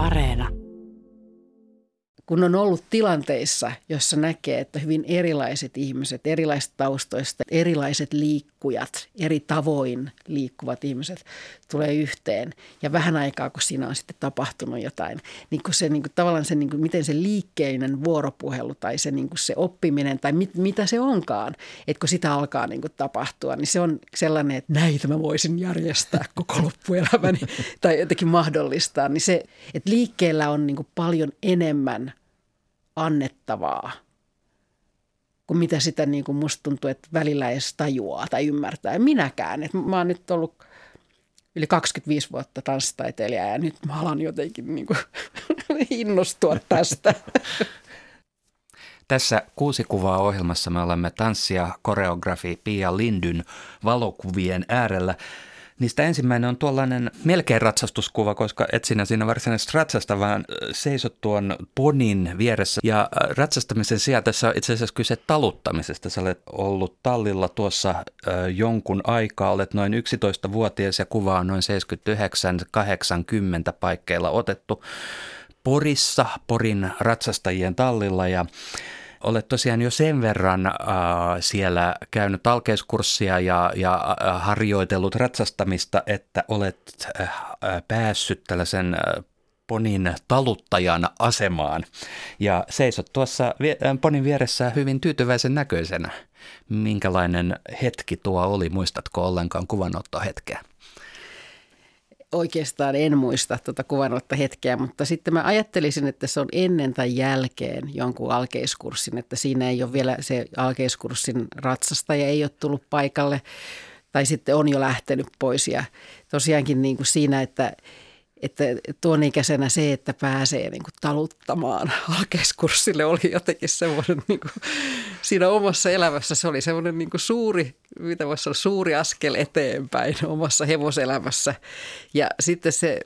Areena. Kun on ollut tilanteissa, jossa näkee, että hyvin erilaiset ihmiset, erilaiset taustoista, erilaiset liikkujat, eri tavoin liikkuvat ihmiset tulee yhteen. Ja vähän aikaa, kun siinä on sitten tapahtunut jotain, niin kun se niin kuin, tavallaan se, niin kuin, miten se liikkeinen vuoropuhelu tai se, niin kuin se oppiminen tai mit, mitä se onkaan, että kun sitä alkaa niin kuin, tapahtua, niin se on sellainen, että näitä mä voisin järjestää koko loppuelämäni tai jotenkin mahdollistaa. Niin se, että liikkeellä on niin kuin, paljon enemmän annettavaa kuin mitä sitä niin kuin musta tuntuu, että välillä edes tajuaa tai ymmärtää. Minäkään. Et mä oon nyt ollut yli 25 vuotta tanssitaiteilija ja nyt mä alan jotenkin niin kuin innostua tästä. Tässä kuusi kuvaa ohjelmassa me olemme tanssia koreografi Pia Lindyn valokuvien äärellä. Niistä ensimmäinen on tuollainen melkein ratsastuskuva, koska et sinä siinä varsinaisesti ratsasta, vaan seisot tuon ponin vieressä. Ja ratsastamisen sijaan tässä on itse asiassa kyse taluttamisesta. Sä olet ollut tallilla tuossa jonkun aikaa, olet noin 11-vuotias ja kuva on noin 79-80 paikkeilla otettu. Porissa, Porin ratsastajien tallilla ja Olet tosiaan jo sen verran äh, siellä käynyt alkeiskurssia ja, ja äh, harjoitellut ratsastamista, että olet äh, päässyt tällaisen äh, ponin taluttajan asemaan. Ja seisot tuossa ponin vieressä hyvin tyytyväisen näköisenä. Minkälainen hetki tuo oli? Muistatko ollenkaan kuvanottohetkeä? Oikeastaan en muista tuota kuvanotta hetkeä, mutta sitten mä ajattelisin, että se on ennen tai jälkeen jonkun alkeiskurssin, että siinä ei ole vielä se alkeiskurssin ratsastaja ei ole tullut paikalle tai sitten on jo lähtenyt pois. Ja tosiaankin niin kuin siinä, että että tuon ikäisenä se, että pääsee niin kuin taluttamaan alkeiskurssille oli jotenkin semmoinen niin kuin, siinä omassa elämässä se oli semmoinen niin kuin suuri, mitä voisi sanoa, suuri askel eteenpäin omassa hevoselämässä. Ja sitten se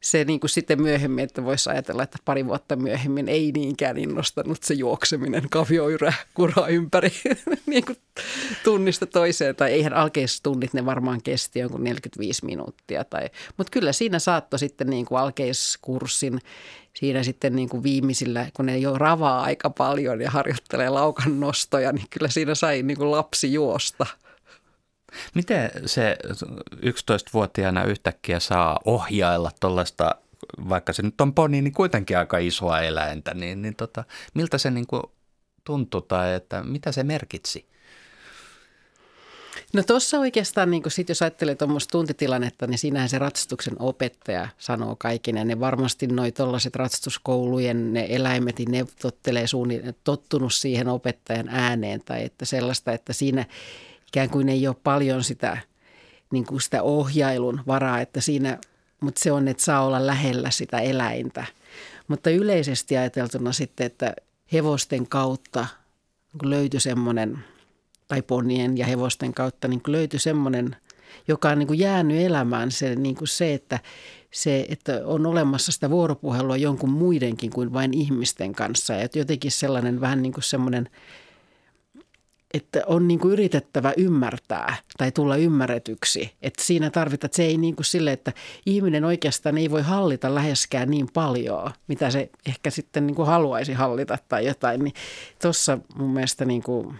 se niin kuin sitten myöhemmin, että voisi ajatella, että pari vuotta myöhemmin ei niinkään innostanut se juokseminen kavioyrä kura ympäri niin kuin tunnista toiseen. Tai eihän alkeistunnit ne varmaan kesti jonkun 45 minuuttia. Tai, mutta kyllä siinä saattoi sitten niin kuin alkeiskurssin siinä sitten niin kuin viimeisillä, kun ne jo ravaa aika paljon ja harjoittelee laukan nostoja, niin kyllä siinä sai niin kuin lapsi juosta – Miten se 11-vuotiaana yhtäkkiä saa ohjailla tuollaista, vaikka se nyt on poni, niin kuitenkin aika isoa eläintä, niin, niin tota, miltä se niin kuin tuntui tai että mitä se merkitsi? No tuossa oikeastaan, niin sit jos ajattelee tuommoista tuntitilannetta, niin siinähän se ratsastuksen opettaja sanoo kaikille. Ne varmasti noi tuollaiset ratsastuskoulujen ne eläimet, niin ne tottelee suunni, tottunut siihen opettajan ääneen tai että sellaista, että siinä ikään kuin ei ole paljon sitä, niin kuin sitä ohjailun varaa, että siinä, mutta se on, että saa olla lähellä sitä eläintä. Mutta yleisesti ajateltuna sitten, että hevosten kautta niin löytyi semmoinen, tai ponien ja hevosten kautta niin löytyi semmoinen, joka on niin kuin jäänyt elämään se, niin kuin se että se, että on olemassa sitä vuoropuhelua jonkun muidenkin kuin vain ihmisten kanssa. Ja jotenkin sellainen vähän niin kuin semmoinen – että on niin kuin yritettävä ymmärtää tai tulla ymmärretyksi. Että siinä tarvitaan, että se ei niin kuin sille, että ihminen oikeastaan ei voi hallita läheskään niin paljon, mitä se ehkä sitten niin kuin haluaisi hallita tai jotain. Niin tuossa mun mielestä niin kuin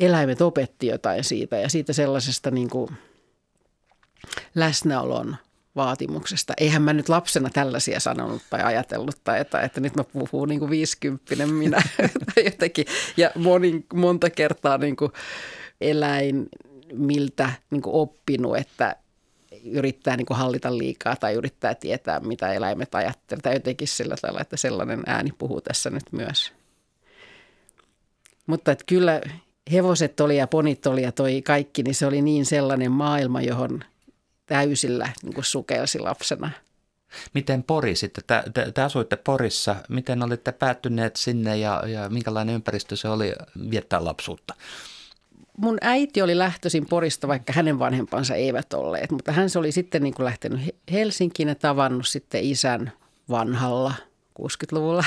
eläimet opetti jotain siitä ja siitä sellaisesta niin kuin läsnäolon vaatimuksesta. Eihän mä nyt lapsena tällaisia sanonut tai ajatellut tai että, että nyt mä puhun niin kuin viisikymppinen minä tai jotenkin. Ja moni, monta kertaa niin kuin eläimiltä niin kuin oppinut, että yrittää niin kuin hallita liikaa tai yrittää tietää, mitä eläimet ajattelevat. Tai jotenkin sillä tavalla, että sellainen ääni puhuu tässä nyt myös. Mutta että kyllä hevoset oli ja ponit oli ja toi kaikki, niin se oli niin sellainen maailma, johon – täysillä niin kuin sukelsi lapsena. Miten Pori sitten, te, te, te asuitte Porissa, miten olitte päättyneet sinne ja, ja minkälainen ympäristö se oli viettää lapsuutta? Mun äiti oli lähtöisin Porista, vaikka hänen vanhempansa eivät olleet, mutta hän se oli sitten niin kuin lähtenyt Helsinkiin ja tavannut sitten isän vanhalla 60-luvulla.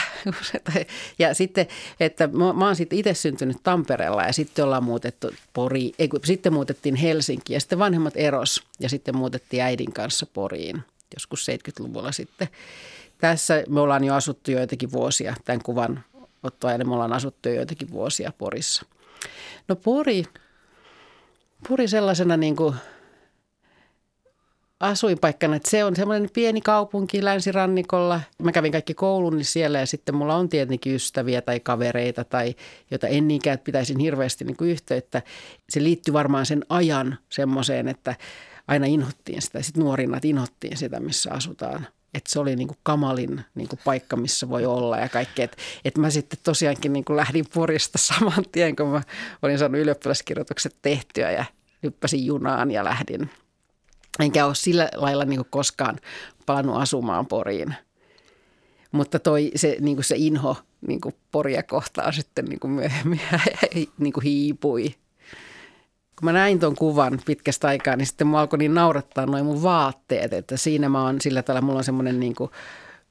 ja sitten, että mä, mä oon sitten itse syntynyt Tampereella ja sitten ollaan muutettu Pori, ei, sitten muutettiin Helsinkiin ja sitten vanhemmat eros ja sitten muutettiin äidin kanssa Poriin joskus 70-luvulla sitten. Tässä me ollaan jo asuttu joitakin vuosia, tämän kuvan ottoajan me ollaan asuttu jo joitakin vuosia Porissa. No Pori, Pori sellaisena niin kuin asuinpaikkana, että se on semmoinen pieni kaupunki länsirannikolla. Mä kävin kaikki koulun siellä ja sitten mulla on tietenkin ystäviä tai kavereita tai joita en niinkään, pitäisin hirveästi niin kuin yhteyttä. Se liittyy varmaan sen ajan semmoiseen, että aina inhottiin sitä. Sitten nuorina inhottiin sitä, missä asutaan. Että se oli niin kuin kamalin niin kuin paikka, missä voi olla ja kaikkea. Että et mä sitten tosiaankin niin kuin lähdin Porista saman tien, kun mä olin saanut ylioppilaskirjoitukset tehtyä ja hyppäsin junaan ja lähdin. Enkä ole sillä lailla niin koskaan palannut asumaan Poriin. Mutta toi, se, niin se inho niin Poria kohtaan sitten niin myöhemmin niin hiipui kun mä näin tuon kuvan pitkästä aikaa, niin sitten mua alkoi niin naurattaa noin mun vaatteet, että siinä mä oon sillä tavalla, mulla on semmoinen niin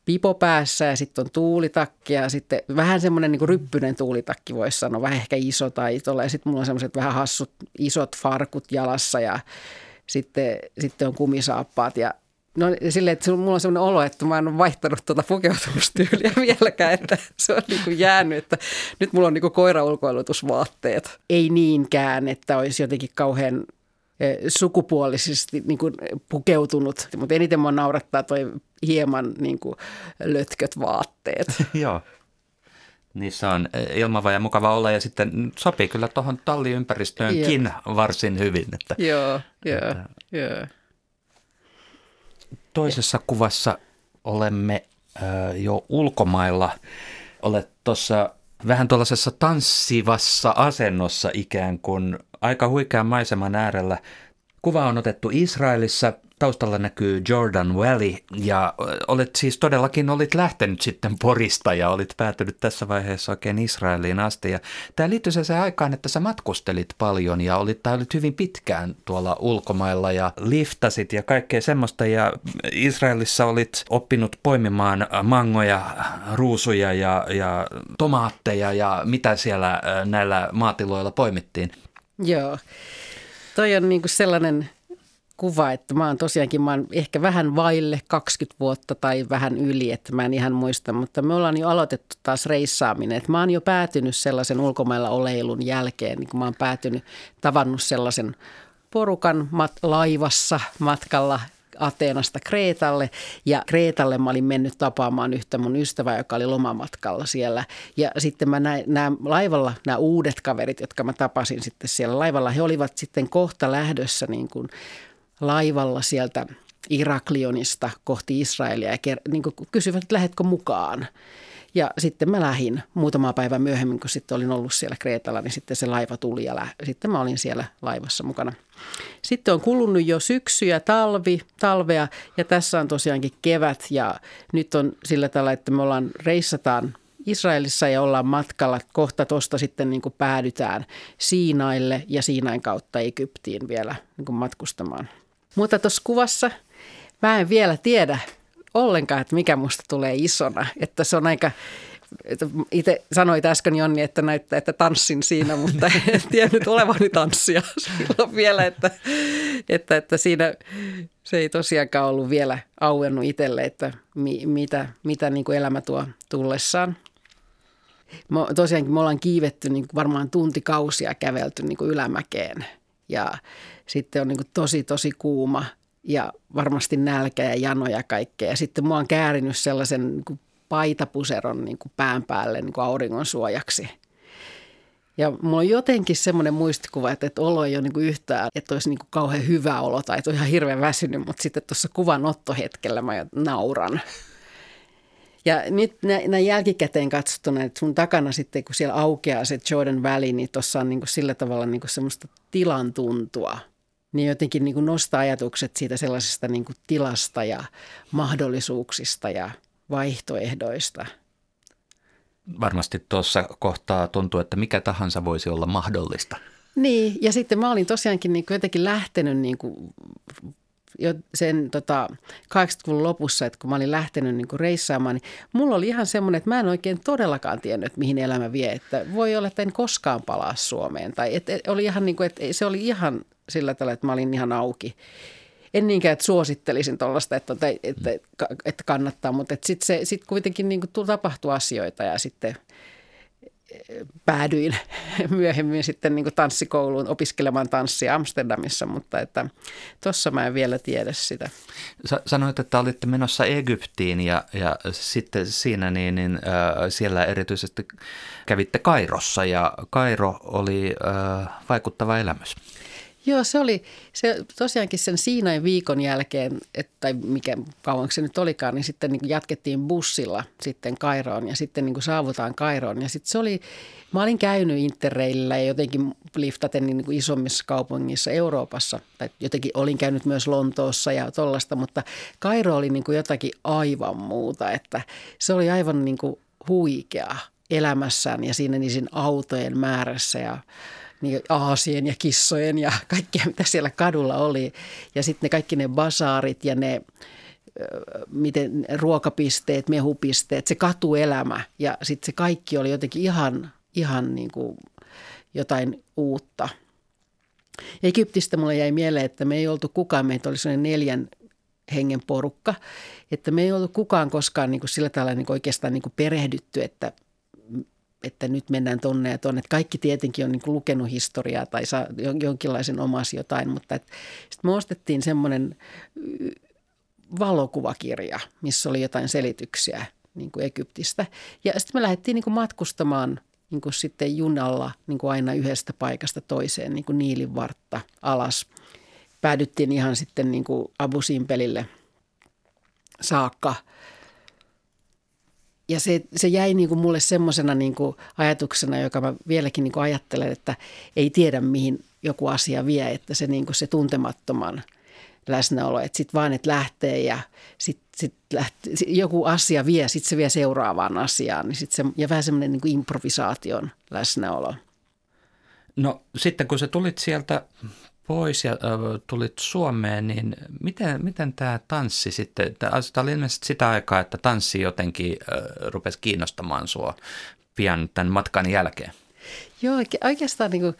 pipo päässä ja sitten on tuulitakki ja sitten vähän semmoinen niin ryppyinen tuulitakki voisi sanoa, vähän ehkä iso tai tuolla ja sitten mulla on semmoiset vähän hassut isot farkut jalassa ja sitten, sitten on kumisaappaat ja No silleen, että mulla on sellainen olo, että mä en ole vaihtanut tuota pukeutumistyyliä vieläkään, että se on niin kuin jäänyt, että nyt mulla on niin koiraulkoilutusvaatteet. Ei niinkään, että olisi jotenkin kauhean e, sukupuolisesti niin kuin pukeutunut, mutta eniten mua naurattaa toi hieman niin kuin lötköt vaatteet. Joo. Niissä on e, ilmava ja mukava olla ja sitten sopii kyllä tuohon talliympäristöönkin varsin hyvin. Että, joo, joo, että, joo. Toisessa kuvassa olemme jo ulkomailla. Olet tuossa vähän tuollaisessa tanssivassa asennossa ikään kuin aika huikean maiseman äärellä. Kuva on otettu Israelissa taustalla näkyy Jordan Valley ja olet siis todellakin olit lähtenyt sitten Porista ja olit päätynyt tässä vaiheessa oikein Israeliin asti. Ja tämä liittyy se aikaan, että sä matkustelit paljon ja olit, tai olit hyvin pitkään tuolla ulkomailla ja liftasit ja kaikkea semmoista ja Israelissa olit oppinut poimimaan mangoja, ruusuja ja, ja tomaatteja ja mitä siellä näillä maatiloilla poimittiin. Joo, toi on niinku sellainen kuva, että mä oon tosiaankin, mä oon ehkä vähän vaille 20 vuotta tai vähän yli, että mä en ihan muista, mutta me ollaan jo aloitettu taas reissaaminen. Että mä oon jo päätynyt sellaisen ulkomailla oleilun jälkeen, niin kun mä oon päätynyt, tavannut sellaisen porukan mat- laivassa matkalla Ateenasta Kreetalle ja Kreetalle mä olin mennyt tapaamaan yhtä mun ystävää, joka oli lomamatkalla siellä. Ja sitten mä näin, nämä laivalla, nämä uudet kaverit, jotka mä tapasin sitten siellä laivalla, he olivat sitten kohta lähdössä niin kuin laivalla sieltä Iraklionista kohti Israelia ja ker- niin kysyivät, että lähetkö mukaan. Ja sitten mä lähdin muutama päivä myöhemmin, kun sitten olin ollut siellä Kreetalla, niin sitten se laiva tuli ja lä- sitten mä olin siellä laivassa mukana. Sitten on kulunut jo syksy ja talvi, talvea ja tässä on tosiaankin kevät ja nyt on sillä tavalla, että me ollaan reissataan Israelissa ja ollaan matkalla. Kohta tuosta sitten niin päädytään Siinaille ja Siinain kautta Egyptiin vielä niin matkustamaan. Mutta tuossa kuvassa mä en vielä tiedä ollenkaan, että mikä musta tulee isona. Että se on aika, itse sanoit äsken Jonni, että näyttää, että tanssin siinä, mutta en tiennyt olevani tanssia silloin vielä, että, että, että siinä se ei tosiaankaan ollut vielä auennut itselle, että mi, mitä, mitä niin kuin elämä tuo tullessaan. Mä, tosiaankin me ollaan kiivetty niin varmaan tuntikausia kävelty niin kuin ylämäkeen ja sitten on niin kuin tosi tosi kuuma ja varmasti nälkä ja jano ja kaikkea. Ja sitten mua on käärinyt sellaisen niin kuin paitapuseron niin kuin pään päälle niin kuin auringon suojaksi. Ja mulla on jotenkin semmoinen muistikuva, että, että olo ei ole niin yhtään, että olisi niin kuin kauhean hyvä olo tai että on ihan hirveän väsynyt, mutta sitten tuossa kuvanottohetkellä mä nauran. Ja nyt näin jälkikäteen katsottuna, että sun takana sitten, kun siellä aukeaa se Jordan Valley, niin tuossa on niin kuin sillä tavalla niin kuin semmoista tilan tuntua. Niin jotenkin niin kuin nostaa ajatukset siitä sellaisesta niin kuin tilasta ja mahdollisuuksista ja vaihtoehdoista. Varmasti tuossa kohtaa tuntuu, että mikä tahansa voisi olla mahdollista. Niin, ja sitten mä olin tosiaankin niin kuin jotenkin lähtenyt niin kuin jo sen tota, 80-luvun lopussa, että kun mä olin lähtenyt niin kuin reissaamaan, niin mulla oli ihan semmoinen, että mä en oikein todellakaan tiennyt, mihin elämä vie. Että voi olla, että en koskaan palaa Suomeen. Tai että oli ihan niin kuin, että se oli ihan sillä tavalla, että mä olin ihan auki. en niinkään, että suosittelisin tuollaista, että, että, että, että kannattaa, mutta sitten sit kuitenkin niin kuin tapahtui asioita ja sitten – päädyin myöhemmin sitten niin tanssikouluun opiskelemaan tanssia Amsterdamissa, mutta että tuossa mä en vielä tiedä sitä. Sanoit, että olitte menossa Egyptiin ja, ja sitten siinä niin, niin äh, siellä erityisesti kävitte Kairossa ja Kairo oli äh, vaikuttava elämys. Joo, se oli se, tosiaankin sen Siinain viikon jälkeen, että, tai mikä kauan se nyt olikaan, niin sitten niin jatkettiin bussilla sitten Kairoon ja sitten niin saavutaan Kairoon. Ja sitten se oli, mä olin käynyt Interrailillä ja jotenkin liftaten niin kuin isommissa kaupungissa Euroopassa. Tai jotenkin olin käynyt myös Lontoossa ja tollasta, mutta Kairo oli niin kuin jotakin aivan muuta. Että se oli aivan niin kuin huikea elämässään ja siinä niin autojen määrässä ja niin aasien ja kissojen ja kaikkea, mitä siellä kadulla oli. Ja sitten ne kaikki ne basaarit ja ne miten ruokapisteet, mehupisteet, se katuelämä ja sitten se kaikki oli jotenkin ihan, ihan niin kuin jotain uutta. Egyptistä mulle jäi mieleen, että me ei oltu kukaan, meitä oli sellainen neljän hengen porukka, että me ei ollut kukaan koskaan niin kuin sillä tavalla niin kuin oikeastaan niin kuin perehdytty, että – että nyt mennään tonne ja tonne. Että kaikki tietenkin on niin kuin lukenut historiaa tai saa jonkinlaisen omas jotain, mutta sitten me ostettiin semmoinen valokuvakirja, missä oli jotain selityksiä niin kuin Egyptistä. Ja sitten me lähdettiin niin kuin matkustamaan niin kuin sitten junalla niin kuin aina yhdestä paikasta toiseen, niin kuin Niilin vartta alas. Päädyttiin ihan sitten niin kuin Abu Simbelille saakka – ja se, se jäi niin kuin mulle semmoisena niin kuin ajatuksena, joka mä vieläkin niin kuin ajattelen, että ei tiedä mihin joku asia vie, että se, niin kuin se tuntemattoman läsnäolo, että sitten vaan, että lähtee ja sitten sit lähtee, joku asia vie, sitten se vie seuraavaan asiaan, niin sit se, ja vähän semmoinen niin kuin improvisaation läsnäolo. No sitten kun sä tulit sieltä pois ja tulit Suomeen, niin miten, miten tämä tanssi sitten, tämä oli ilmeisesti sitä aikaa, että tanssi jotenkin rupesi kiinnostamaan sua pian tämän matkan jälkeen? Joo, oikeastaan niin kuin,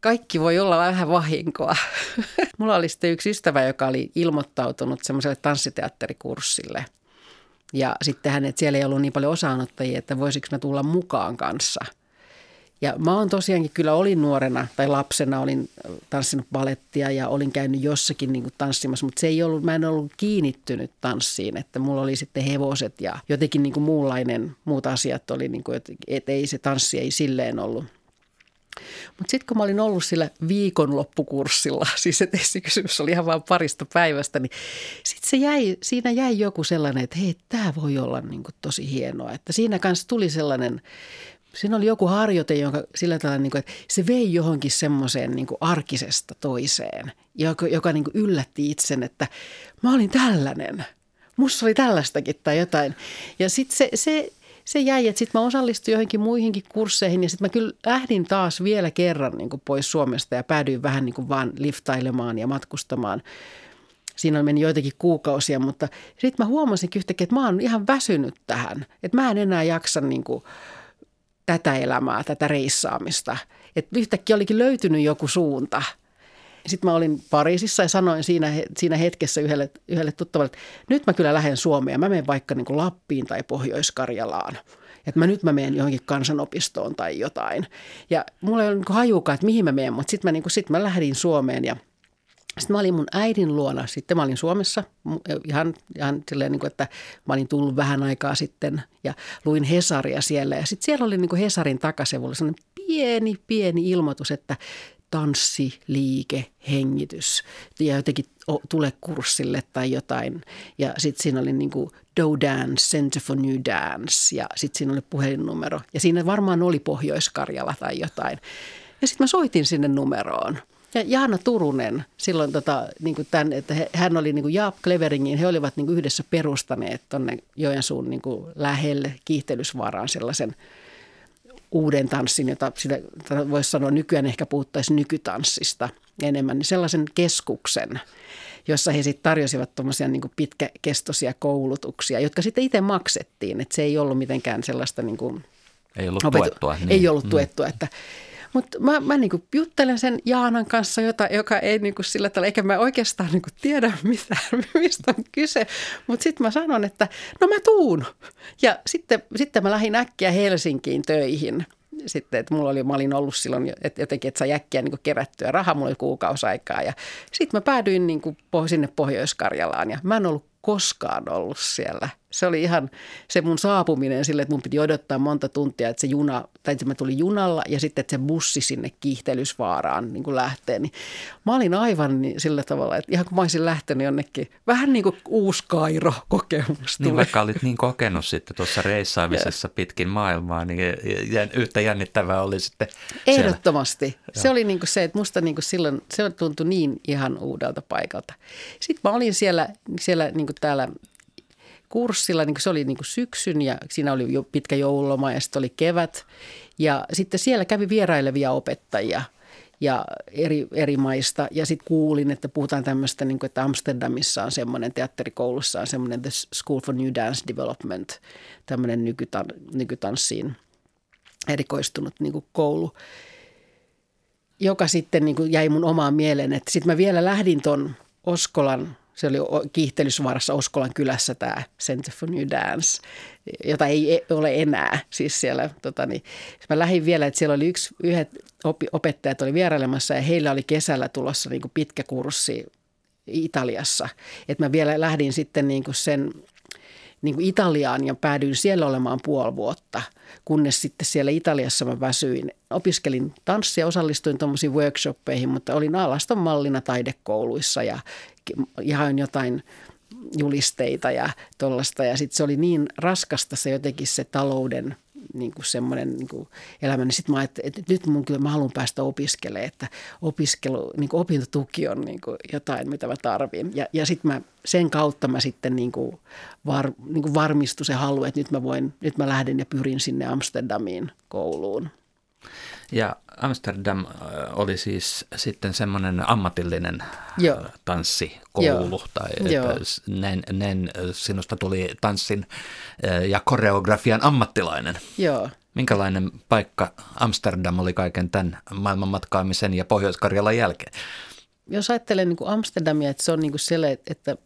kaikki voi olla vähän vahinkoa. Mulla oli sitten yksi ystävä, joka oli ilmoittautunut semmoiselle tanssiteatterikurssille. Ja sitten hänet siellä ei ollut niin paljon osaanottajia, että voisiko mä tulla mukaan kanssa – ja mä oon tosiaankin kyllä olin nuorena tai lapsena, olin tanssinut balettia ja olin käynyt jossakin niin kuin tanssimassa, mutta se ei ollut, mä en ollut kiinnittynyt tanssiin, että mulla oli sitten hevoset ja jotenkin niin kuin muunlainen, muut asiat oli, niin kuin, että ei se tanssi ei silleen ollut. Mutta sitten kun mä olin ollut sillä viikonloppukurssilla, siis se kysymys oli ihan vain parista päivästä, niin sitten se jäi, siinä jäi joku sellainen, että hei, tämä voi olla niin kuin tosi hienoa. Että siinä kanssa tuli sellainen siinä oli joku harjoite, jonka sillä tavalla, niin kuin, että se vei johonkin semmoiseen niin arkisesta toiseen, joka, joka niin kuin yllätti itsen, että mä olin tällainen. Musta oli tällaistakin tai jotain. Ja sitten se, se, se jäi, että sitten mä osallistuin johonkin muihinkin kursseihin ja sitten mä kyllä lähdin taas vielä kerran niin kuin pois Suomesta ja päädyin vähän niin kuin vaan liftailemaan ja matkustamaan. Siinä meni joitakin kuukausia, mutta sitten mä huomasin yhtäkkiä, että mä oon ihan väsynyt tähän. Että mä en enää jaksa niin kuin – tätä elämää, tätä reissaamista. Että yhtäkkiä olikin löytynyt joku suunta. Sitten mä olin Pariisissa ja sanoin siinä, siinä hetkessä yhdelle, yhdelle tuttavalle, että nyt mä kyllä lähden Suomeen. Mä menen vaikka niin kuin Lappiin tai Pohjois-Karjalaan. Että mä nyt mä menen johonkin kansanopistoon tai jotain. Ja mulla ei ole niin hajukaan, että mihin mä menen, mutta sitten mä, niin sit mä lähdin Suomeen ja – sitten mä olin mun äidin luona. Sitten mä olin Suomessa ihan, ihan silleen, niin kuin, että mä olin tullut vähän aikaa sitten ja luin Hesaria siellä. Ja sitten siellä oli niin kuin Hesarin takasivulla sellainen pieni, pieni ilmoitus, että tanssi, liike, hengitys ja jotenkin tule kurssille tai jotain. Ja sitten siinä oli niin kuin Do Dance, Center for New Dance ja sitten siinä oli puhelinnumero. Ja siinä varmaan oli Pohjois-Karjala tai jotain. Ja sitten mä soitin sinne numeroon – ja Jaana Turunen silloin, tota, niin kuin tämän, että he, hän oli niin kuin Jaap Kleveringin, he olivat niin kuin yhdessä perustaneet tuonne Joensuun niin kuin lähelle kiihtelysvaaraan sellaisen uuden tanssin, jota sitä voisi sanoa nykyään ehkä puhuttaisiin nykytanssista enemmän, niin sellaisen keskuksen, jossa he sitten tarjosivat tuommoisia niin pitkäkestoisia koulutuksia, jotka sitten itse maksettiin, että se ei ollut mitenkään sellaista niin kuin ei ollut opetu- tuettua. Niin. Ei ollut mm. tuettua, että Mutta mä, mä niin juttelen sen Jaanan kanssa, jota, joka ei niin kuin sillä tavalla, eikä mä oikeastaan niin kuin tiedä mitään, mistä on kyse. Mutta sitten mä sanon, että no mä tuun. Ja sitten, sitten mä lähdin äkkiä Helsinkiin töihin sitten, että mulla oli, mä olin ollut silloin että jotenkin, että saa jäkkiä niin kerättyä rahaa, mulla oli kuukausaikaa ja sitten mä päädyin niin kuin sinne Pohjois-Karjalaan ja mä en ollut koskaan ollut siellä se oli ihan se mun saapuminen sille, että mun piti odottaa monta tuntia, että se juna, tai että mä tulin junalla ja sitten, että se bussi sinne kiihtelysvaaraan niin kuin lähtee. Niin mä olin aivan niin, sillä tavalla, että ihan kun mä olisin lähtenyt jonnekin, vähän niin kuin uusi Kairo kokemus Niin vaikka olit niin kokenut sitten tuossa reissaamisessa pitkin maailmaa, niin yhtä jännittävää oli sitten Ehdottomasti. Siellä. Se oli niin kuin se, että musta niin kuin silloin, se tuntui niin ihan uudelta paikalta. Sitten mä olin siellä, siellä niin kuin täällä kurssilla, niin se oli niin syksyn ja siinä oli jo pitkä joululoma ja sitten oli kevät. Ja sitten siellä kävi vierailevia opettajia ja eri, eri maista. Ja sitten kuulin, että puhutaan tämmöistä, niin että Amsterdamissa on semmoinen, teatterikoulussa on semmoinen The School for New Dance Development, tämmöinen nykytan, nykytanssiin erikoistunut niin koulu, joka sitten niin kuin jäi mun omaan mieleen. Sitten mä vielä lähdin ton Oskolan se oli kiihtelysvaarassa Oskolan kylässä tämä Center for New Dance, jota ei e- ole enää. Siis siellä, tota niin, mä lähdin vielä, että siellä oli yksi, yhdet opettajat oli vierailemassa ja heillä oli kesällä tulossa niin kuin pitkä kurssi Italiassa. Että mä vielä lähdin sitten niin kuin sen niin kuin Italiaan ja päädyin siellä olemaan puoli vuotta, kunnes sitten siellä Italiassa mä väsyin. Opiskelin tanssia, osallistuin tuommoisiin workshoppeihin, mutta olin alaston mallina taidekouluissa ja ihan jotain julisteita ja tuollaista. Ja sitten se oli niin raskasta se jotenkin se talouden niin kuin semmoinen niin kuin elämä, niin sitten mä ajattelin, että nyt mun kyllä mä haluan päästä opiskelemaan, että opiskelu, niin kuin opintotuki on niin kuin jotain, mitä mä tarvin. Ja, ja sitten mä sen kautta mä sitten niin kuin var, niin kuin varmistu se halu, että nyt mä voin, nyt mä lähden ja pyrin sinne Amsterdamiin kouluun. Ja Amsterdam oli siis sitten semmoinen ammatillinen Joo. tanssikoulu, Joo. tai että näin, näin sinusta tuli tanssin ja koreografian ammattilainen. Joo. Minkälainen paikka Amsterdam oli kaiken tämän maailmanmatkaamisen ja Pohjois-Karjalan jälkeen? Jos ajattelen niin kuin Amsterdamia, että se on niin kuin selle, että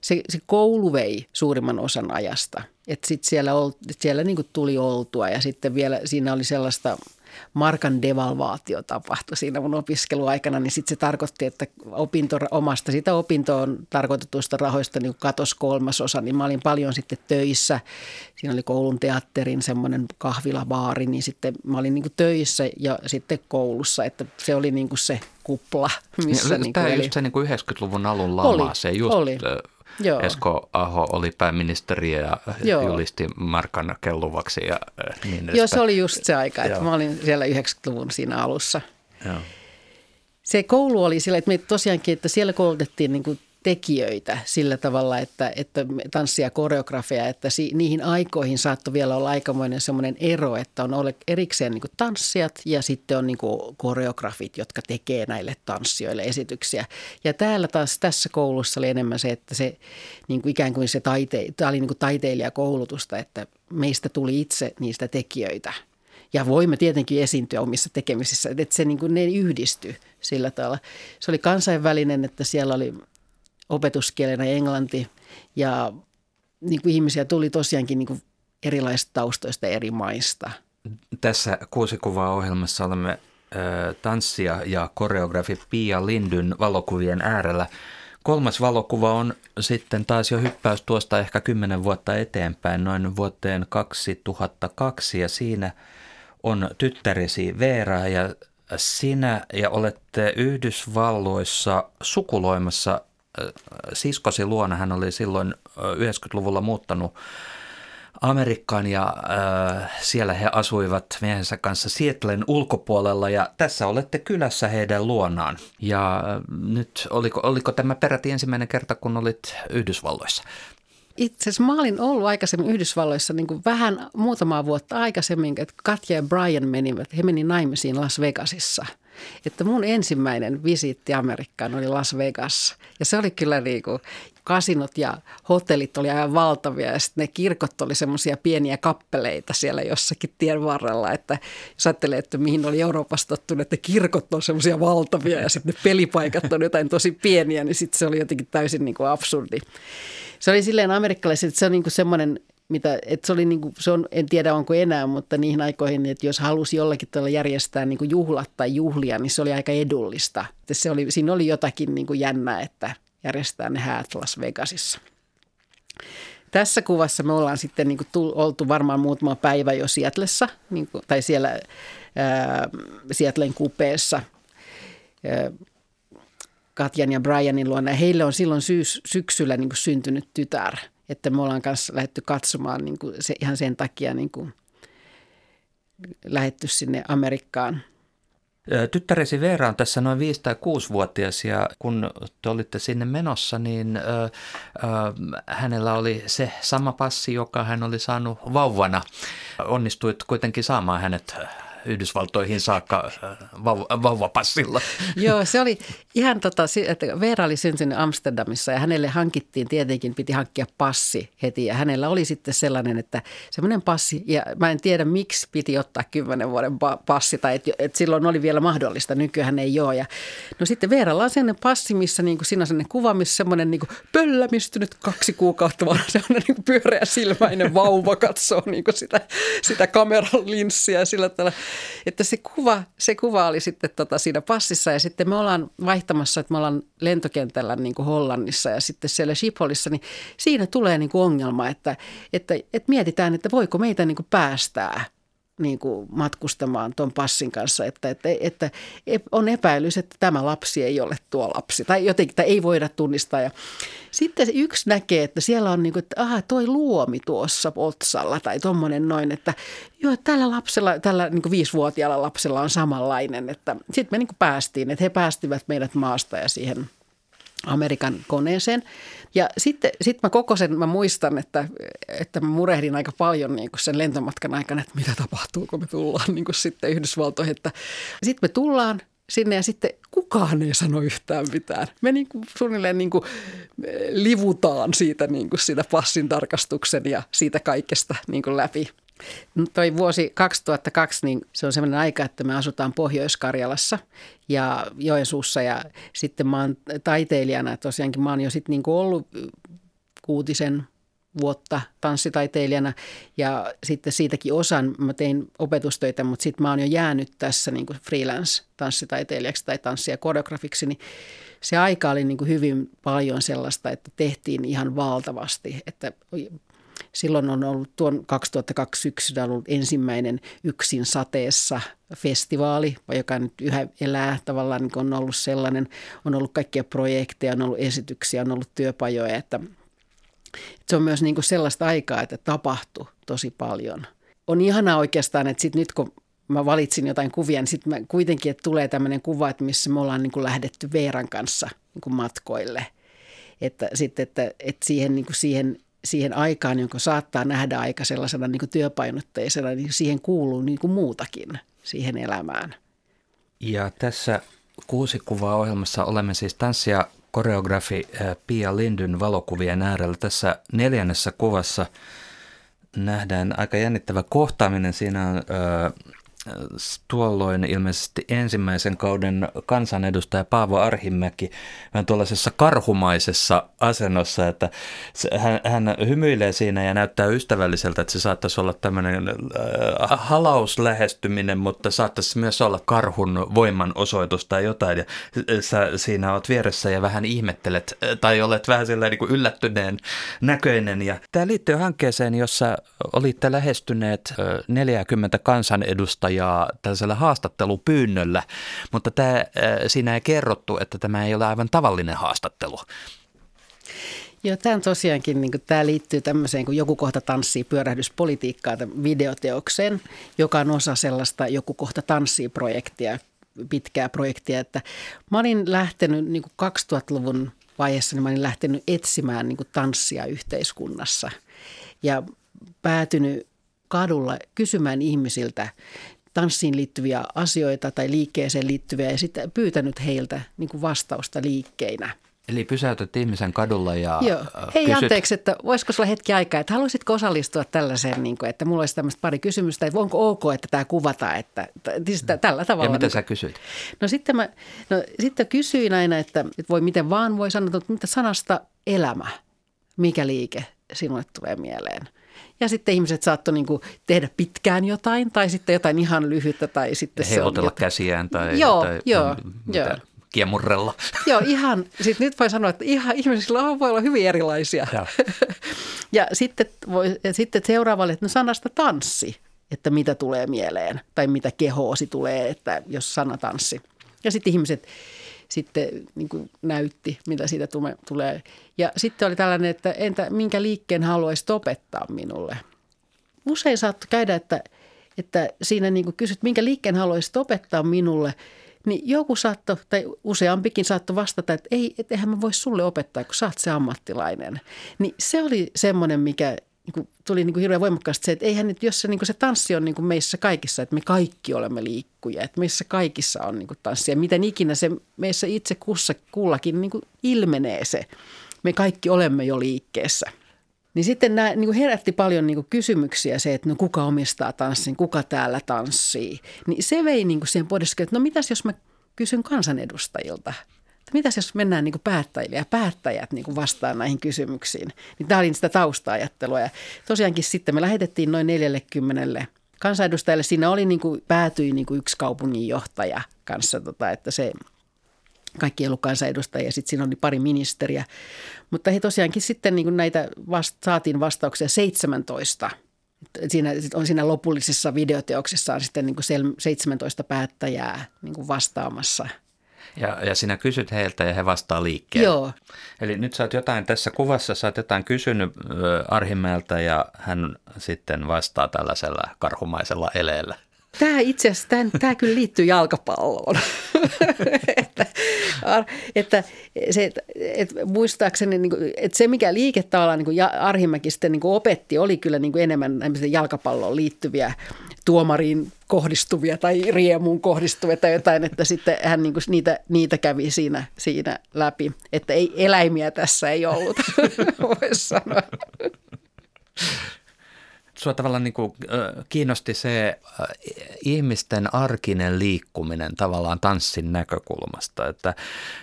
se, se koulu vei suurimman osan ajasta. Että sitten siellä, siellä niin kuin tuli oltua ja sitten vielä siinä oli sellaista – markan devalvaatio tapahtui siinä mun opiskeluaikana, niin sitten se tarkoitti, että opinto, omasta sitä opintoon tarkoitetuista rahoista niin katos kolmasosa, niin mä olin paljon sitten töissä. Siinä oli koulun teatterin semmoinen kahvilabaari, niin sitten mä olin niin töissä ja sitten koulussa, että se oli niin se kupla. Missä niin, Tämä niin just se niin 90-luvun alun lama, oli, se just oli. Joo. Esko Aho oli pääministeri ja Joo. julisti markan kelluvaksi ja äh, niin edespäin. Joo, se oli just se aika, että Joo. mä olin siellä 90-luvun siinä alussa. Joo. Se koulu oli sillä, että me tosiaankin, että siellä koulutettiin niin kuin tekijöitä sillä tavalla, että, että tanssia koreografia, että si, niihin aikoihin saattoi vielä olla aikamoinen semmoinen ero, että on ole erikseen niin tanssijat ja sitten on niin koreografit, jotka tekee näille tanssijoille esityksiä. Ja täällä taas tässä koulussa oli enemmän se, että se niin kuin ikään kuin se taite, tämä oli niin kuin taiteilijakoulutusta, että meistä tuli itse niistä tekijöitä. Ja voimme tietenkin esiintyä omissa tekemisissä, että se niin kuin ne yhdisty sillä tavalla. Se oli kansainvälinen, että siellä oli opetuskielenä englanti ja niin kuin ihmisiä tuli tosiaankin niin kuin erilaisista taustoista eri maista. Tässä kuusi kuvaa ohjelmassa olemme äh, tanssia ja koreografi Pia Lindyn valokuvien äärellä. Kolmas valokuva on sitten taas jo hyppäys tuosta ehkä kymmenen vuotta eteenpäin, noin vuoteen 2002 ja siinä on tyttäresi Veera ja sinä ja olette Yhdysvalloissa sukuloimassa siskosi luona. Hän oli silloin 90-luvulla muuttanut Amerikkaan ja äh, siellä he asuivat miehensä kanssa Seattlen ulkopuolella ja tässä olette kylässä heidän luonaan. Ja äh, nyt oliko, oliko tämä peräti ensimmäinen kerta, kun olit Yhdysvalloissa? Itse asiassa mä olin ollut aikaisemmin Yhdysvalloissa niin kuin vähän muutamaa vuotta aikaisemmin, että Katja ja Brian menivät, he meni naimisiin Las Vegasissa – että mun ensimmäinen visiitti Amerikkaan oli Las Vegas. Ja se oli kyllä niin kuin, kasinot ja hotellit oli aivan valtavia ja sitten ne kirkot oli semmoisia pieniä kappeleita siellä jossakin tien varrella, että jos ajattelee, että mihin oli Euroopassa tottunut, että kirkot on semmoisia valtavia ja sitten ne pelipaikat on jotain tosi pieniä, niin sitten se oli jotenkin täysin niin kuin absurdi. Se oli silleen amerikkalaisille, että se on niin kuin semmoinen mitä, että se oli niin kuin, se on, en tiedä onko enää, mutta niihin aikoihin, että jos halusi jollakin tavalla järjestää niin kuin juhlat tai juhlia, niin se oli aika edullista. Se oli, siinä oli jotakin niin kuin jännää, että järjestää ne häät Las Vegasissa. Tässä kuvassa me ollaan sitten niin kuin oltu varmaan muutama päivä jo Sietlessä, niin kuin, tai siellä ää, Sietlen kupeessa ää, Katjan ja Brianin luona. Heille on silloin syys, syksyllä niin kuin syntynyt tytär, että me ollaan kanssa lähdetty katsomaan niin kuin se, ihan sen takia niin kuin, lähetty sinne Amerikkaan – Tyttäresi Veera on tässä noin 5 tai 6-vuotias ja kun te olitte sinne menossa, niin ö, ö, hänellä oli se sama passi, joka hän oli saanut vauvana. Onnistuit kuitenkin saamaan hänet Yhdysvaltoihin saakka äh, vauvapassilla. Joo, se oli ihan tota, että Veera oli syntynyt Amsterdamissa ja hänelle hankittiin, tietenkin piti hankkia passi heti ja hänellä oli sitten sellainen, että semmoinen passi ja mä en tiedä miksi piti ottaa kymmenen vuoden passi tai että et silloin oli vielä mahdollista, nykyään ei ole. Ja, no sitten Veeralla on sellainen passi, missä niin kuin, siinä on sellainen kuva, missä semmoinen niin pöllämistynyt kaksi kuukautta vaan sellainen niin pyöreä silmäinen vauva katsoo niin kuin sitä, sitä kameran linssiä sillä tavalla että se kuva, se kuva oli sitten tota siinä passissa ja sitten me ollaan vaihtamassa, että me ollaan lentokentällä niin kuin Hollannissa ja sitten siellä Schipholissa, niin siinä tulee niin kuin ongelma, että, että, että mietitään, että voiko meitä niin kuin päästää – niin kuin matkustamaan tuon passin kanssa, että, että, että on epäilys, että tämä lapsi ei ole tuo lapsi tai jotenkin tai ei voida tunnistaa. Ja sitten yksi näkee, että siellä on niin kuin, että aha, toi luomi tuossa otsalla tai tuommoinen noin, että joo, tällä lapsella, tällä niin kuin viisivuotiaalla lapsella on samanlainen. Että sitten me niin kuin päästiin, että he päästivät meidät maasta ja siihen Amerikan koneeseen. Ja sitten sit mä koko sen, mä muistan, että, että mä murehdin aika paljon niin kuin sen lentomatkan aikana, että mitä tapahtuu, kun me tullaan niin kuin sitten Yhdysvaltoihin. Sitten me tullaan sinne ja sitten kukaan ei sano yhtään mitään. Me niin kuin suunnilleen niin kuin livutaan siitä, niin kuin siitä passin tarkastuksen ja siitä kaikesta niin kuin läpi. Toi vuosi 2002, niin se on sellainen aika, että me asutaan Pohjois-Karjalassa ja Joensuussa ja sitten mä oon taiteilijana, tosiaankin mä oon jo sitten niin ollut kuutisen vuotta tanssitaiteilijana ja sitten siitäkin osan mä tein opetustöitä, mutta sitten mä oon jo jäänyt tässä niin kuin freelance-tanssitaiteilijaksi tai tanssia koreografiksi, niin se aika oli niin kuin hyvin paljon sellaista, että tehtiin ihan valtavasti, että Silloin on ollut tuon 2002 syksyllä ollut ensimmäinen Yksin sateessa festivaali, joka nyt yhä elää tavallaan, niin on ollut sellainen, on ollut kaikkia projekteja, on ollut esityksiä, on ollut työpajoja, että, että se on myös niin kuin sellaista aikaa, että tapahtuu tosi paljon. On ihanaa oikeastaan, että sit nyt kun mä valitsin jotain kuvia, niin sitten kuitenkin, että tulee tämmöinen kuva, että missä me ollaan niin kuin lähdetty Veeran kanssa niin kuin matkoille. Että, sitten, että, että siihen, niin kuin siihen siihen aikaan, jonka saattaa nähdä aika sellaisena niin kuin työpainotteisena, niin siihen kuuluu niin kuin muutakin siihen elämään. Ja tässä kuusi kuvaa ohjelmassa olemme siis tanssia koreografi eh, Pia Lindyn valokuvien äärellä. Tässä neljännessä kuvassa nähdään aika jännittävä kohtaaminen. Siinä on tuolloin ilmeisesti ensimmäisen kauden kansanedustaja Paavo Arhimäki vähän tuollaisessa karhumaisessa asennossa, että hän, hän hymyilee siinä ja näyttää ystävälliseltä, että se saattaisi olla tämmöinen äh, halauslähestyminen, mutta saattaisi myös olla karhun voiman osoitus tai jotain. Ja sä siinä olet vieressä ja vähän ihmettelet tai olet vähän sellainen niin kuin yllättyneen näköinen. Ja tämä liittyy hankkeeseen, jossa olitte lähestyneet 40 kansanedustajaa ja tällaisella haastattelupyynnöllä, mutta tämä, siinä ei kerrottu, että tämä ei ole aivan tavallinen haastattelu. Joo, tämä tosiaankin, niin tämä liittyy tämmöiseen, kun joku kohta tanssii pyörähdyspolitiikkaa videoteokseen, joka on osa sellaista joku kohta tanssii projektia, pitkää projektia. Että mä olin lähtenyt niin kuin 2000-luvun vaiheessa, niin mä olin lähtenyt etsimään niin tanssia yhteiskunnassa ja päätynyt kadulla kysymään ihmisiltä tanssiin liittyviä asioita tai liikkeeseen liittyviä ja sitten pyytänyt heiltä niin kuin vastausta liikkeinä. Eli pysäytät ihmisen kadulla ja Joo. äh, Hei kysyt, anteeksi, että voisiko sulla hetki aikaa, että haluaisitko osallistua tällaiseen, niin kuin, että mulla olisi tämmöistä pari kysymystä, että onko ok, että tämä kuvataan, että, siis tällä tavalla. ja mitä niin sä kysyit? No sitten mä no, sitten kysyin aina, että, voi miten vaan voi sanoa, että mitä sanasta elämä, mikä liike sinulle tulee mieleen. Ja sitten ihmiset saattoi niin kuin tehdä pitkään jotain tai sitten jotain ihan lyhyttä tai sitten se on Heilutella jotain. käsiään tai, Joo, tai joo, m- mitä, joo. kiemurrella. Joo, ihan. Sitten nyt voi sanoa, että ihan ihmisillä voi olla hyvin erilaisia. Joo. ja sitten, voi, ja sitten seuraavalle, että no sanasta tanssi, että mitä tulee mieleen tai mitä kehoosi tulee, että jos sana tanssi. Ja sitten ihmiset sitten niin kuin näytti, mitä siitä tulee. Ja sitten oli tällainen, että entä minkä liikkeen haluaisit opettaa minulle? Usein saattoi käydä, että, että siinä niin kuin kysyt, minkä liikkeen haluaisit opettaa minulle, niin joku saattoi, tai useampikin saattoi vastata, että ei, et eihän mä voi sulle opettaa, kun sä oot se ammattilainen. Niin se oli semmoinen, mikä niin kuin, tuli niin kuin hirveän voimakkaasti se, että eihän nyt, jos se, niin kuin se tanssi on niin kuin meissä kaikissa, että me kaikki olemme liikkuja, että meissä kaikissa on niin kuin tanssia. Miten ikinä se meissä itse kussa, kullakin niin kuin ilmenee se. Me kaikki olemme jo liikkeessä. Niin sitten nämä niin kuin herätti paljon niin kuin kysymyksiä se, että no kuka omistaa tanssin, kuka täällä tanssii. Niin se vei niin kuin siihen pohdiskelun, että no mitäs jos mä kysyn kansanedustajilta. Mitäs jos mennään niin päättäjille ja päättäjät niin kuin vastaa näihin kysymyksiin. Niin tämä oli sitä tausta-ajattelua ja tosiaankin sitten me lähetettiin noin 40 kansanedustajalle. Siinä oli niin kuin, päätyi niin kuin yksi kaupunginjohtaja kanssa, tota, että se kaikki ei ollut kansanedustajia, sitten siinä oli pari ministeriä. Mutta he tosiaankin sitten niin kuin näitä vast, saatiin vastauksia 17. Siinä on siinä lopullisessa videoteoksessa on sitten niin kuin sel- 17 päättäjää niin kuin vastaamassa. Ja, ja sinä kysyt heiltä ja he vastaa liikkeelle. Joo, Eli nyt sä oot jotain tässä kuvassa, sä oot jotain kysynyt Arhimäeltä ja hän sitten vastaa tällaisella karhumaisella eleellä. Tämä itse asiassa, tämä, tämä kyllä liittyy jalkapalloon. että, että, se, että, että muistaakseni, niin kuin, että se mikä liike tavallaan niin Arhimäki sitten niin opetti, oli kyllä niin enemmän jalkapalloon liittyviä tuomariin kohdistuvia tai riemuun kohdistuvia tai jotain, että sitten hän niin niitä, niitä kävi siinä, siinä läpi. Että ei eläimiä tässä ei ollut, voisi sanoa. Sua tavallaan niin kuin, äh, kiinnosti se äh, ihmisten arkinen liikkuminen tavallaan tanssin näkökulmasta, että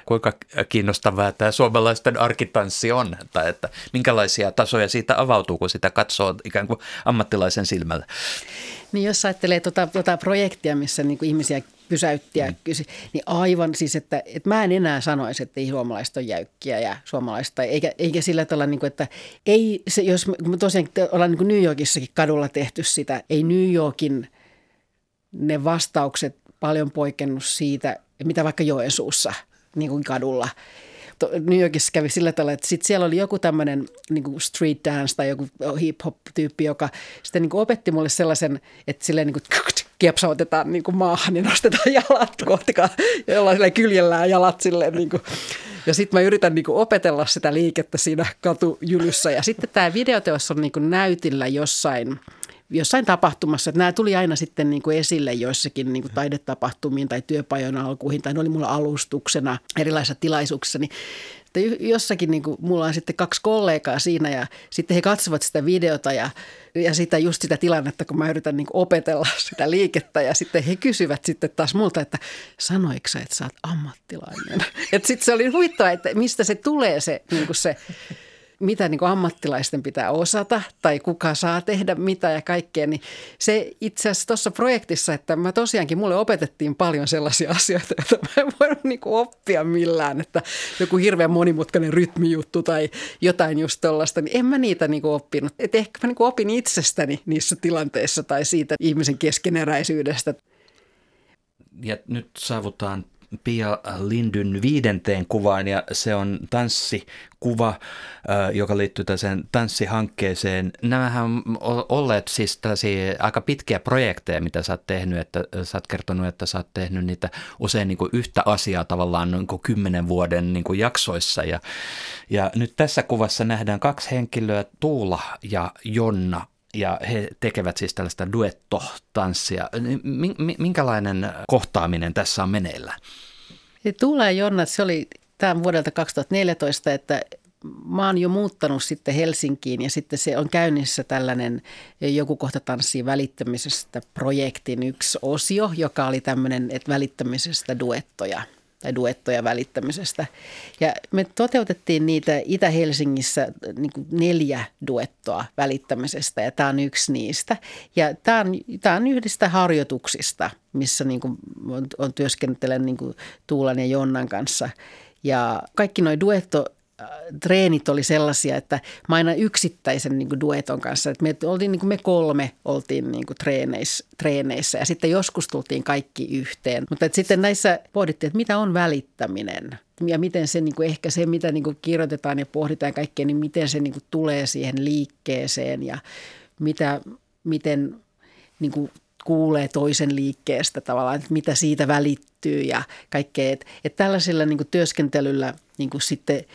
kuinka kiinnostavaa tämä suomalaisten arkitanssi on, tai että minkälaisia tasoja siitä avautuu, kun sitä katsoo ikään kuin ammattilaisen silmällä. Niin jos ajattelee tuota, tuota projektia, missä niin kuin ihmisiä pysäytti ja kysyi, niin aivan siis, että, että mä en enää sanoisi, että ei suomalaiset ole jäykkiä ja suomalaista, eikä, eikä sillä tavalla, niin kuin, että ei se, jos me tosiaan ollaan niin kuin New Yorkissakin kadulla tehty sitä, ei New Yorkin ne vastaukset paljon poikennut siitä, mitä vaikka Joensuussa niin kuin kadulla – New Yorkissa kävi sillä tavalla, että sit siellä oli joku tämmöinen niin street dance tai joku hip-hop-tyyppi, joka sitten niin opetti mulle sellaisen, että silleen niin kuin kiepsautetaan niin kuin maahan ja nostetaan jalat kohti, jollain kyljellään jalat silleen niin kuin. Ja sitten mä yritän niin kuin opetella sitä liikettä siinä katujylyssä. Ja sitten tämä videoteos on niin kuin näytillä jossain jossain tapahtumassa. Että nämä tuli aina sitten niin kuin esille joissakin niin kuin taidetapahtumiin tai työpajojen alkuihin tai ne oli mulla alustuksena erilaisissa tilaisuuksissa. Niin että jossakin niin kuin, mulla on sitten kaksi kollegaa siinä ja sitten he katsovat sitä videota ja, ja sitä just sitä tilannetta, kun mä yritän niin kuin opetella sitä liikettä ja sitten he kysyvät sitten taas multa, että sanoiko sä, että sä oot ammattilainen? Että sitten se oli huvittava, että mistä se tulee se, niin kuin se mitä niin kuin ammattilaisten pitää osata tai kuka saa tehdä mitä ja kaikkea, niin se itse asiassa tuossa projektissa, että mä tosiaankin, mulle opetettiin paljon sellaisia asioita, joita mä en voinut niin kuin oppia millään, että joku hirveän monimutkainen rytmijuttu tai jotain just tuollaista, niin en mä niitä niin kuin oppinut. Et ehkä mä niin kuin opin itsestäni niissä tilanteissa tai siitä ihmisen keskeneräisyydestä. Ja nyt saavutaan Pia Lindyn viidenteen kuvaan ja se on tanssikuva, joka liittyy tähän tanssihankkeeseen. Nämähän on olleet siis aika pitkiä projekteja, mitä sä oot tehnyt, että sä oot kertonut, että sä oot tehnyt niitä usein niin kuin yhtä asiaa tavallaan noin kuin kymmenen vuoden niin kuin jaksoissa. Ja, ja nyt tässä kuvassa nähdään kaksi henkilöä, Tuula ja Jonna, ja he tekevät siis tällaista duettotanssia. Minkälainen kohtaaminen tässä on meneillä? Tuula ja Jonna, se oli tämän vuodelta 2014, että mä oon jo muuttanut sitten Helsinkiin ja sitten se on käynnissä tällainen joku kohta tanssii välittämisestä projektin yksi osio, joka oli tämmöinen, että välittämisestä duettoja tai duettoja välittämisestä. Ja me toteutettiin niitä Itä-Helsingissä niin neljä duettoa välittämisestä ja tämä on yksi niistä. Ja tämä on, tämä on yhdistä harjoituksista, missä niin kuin on, on työskentelen niin kuin Tuulan ja Jonnan kanssa. Ja kaikki nuo duetto treenit oli sellaisia, että mä aina yksittäisen niin dueton kanssa, että me, oltiin, niin me kolme oltiin niin treeneissä, treeneissä ja sitten joskus tultiin kaikki yhteen. Mutta että sitten näissä pohdittiin, että mitä on välittäminen ja miten se niin kuin ehkä se, mitä niin kuin kirjoitetaan ja pohditaan kaikkea, niin miten se niin kuin tulee siihen liikkeeseen ja mitä, miten niin kuin kuulee toisen liikkeestä tavallaan, että mitä siitä välittyy ja kaikkea. Että, että tällaisella niin työskentelyllä niin kuin sitten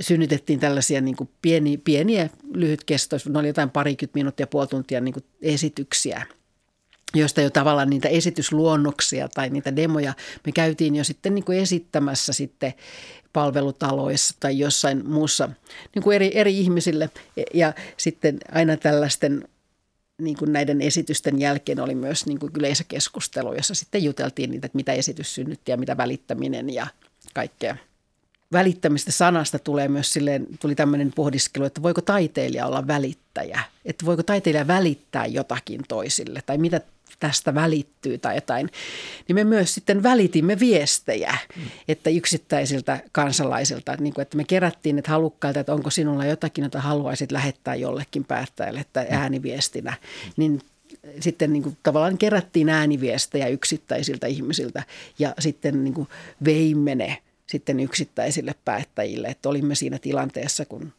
synnytettiin tällaisia niin kuin pieni, pieniä lyhytkestoisia, ne oli jotain parikymmentä minuuttia, puoli tuntia niin kuin esityksiä joista jo tavallaan niitä esitysluonnoksia tai niitä demoja me käytiin jo sitten niin kuin esittämässä sitten palvelutaloissa tai jossain muussa niin kuin eri, eri ihmisille. Ja sitten aina tällaisten niin kuin näiden esitysten jälkeen oli myös niin kuin yleisökeskustelu, jossa sitten juteltiin niitä, että mitä esitys synnytti ja mitä välittäminen ja kaikkea. Välittämistä sanasta tulee myös silleen, tuli tämmöinen pohdiskelu, että voiko taiteilija olla välittäjä? Että voiko taiteilija välittää jotakin toisille tai mitä tästä välittyy tai jotain, niin me myös sitten välitimme viestejä, mm. että yksittäisiltä kansalaisilta, että, niin kuin, että me kerättiin että halukkailta, että onko sinulla jotakin, jota haluaisit lähettää jollekin päättäjälle, että ääniviestinä, niin sitten niin kuin, tavallaan kerättiin ääniviestejä yksittäisiltä ihmisiltä ja sitten niin kuin, veimme ne sitten yksittäisille päättäjille, että olimme siinä tilanteessa, kun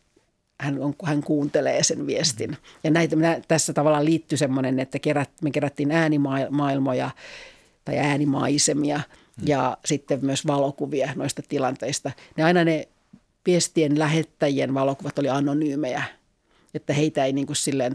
hän, on, hän kuuntelee sen viestin. Ja näitä, tässä tavallaan liittyy semmoinen, että kerät, me kerättiin äänimaailmoja tai äänimaisemia mm. ja sitten myös valokuvia noista tilanteista. Ne aina ne viestien lähettäjien valokuvat oli anonyymejä – että heitä ei niin kuin silleen,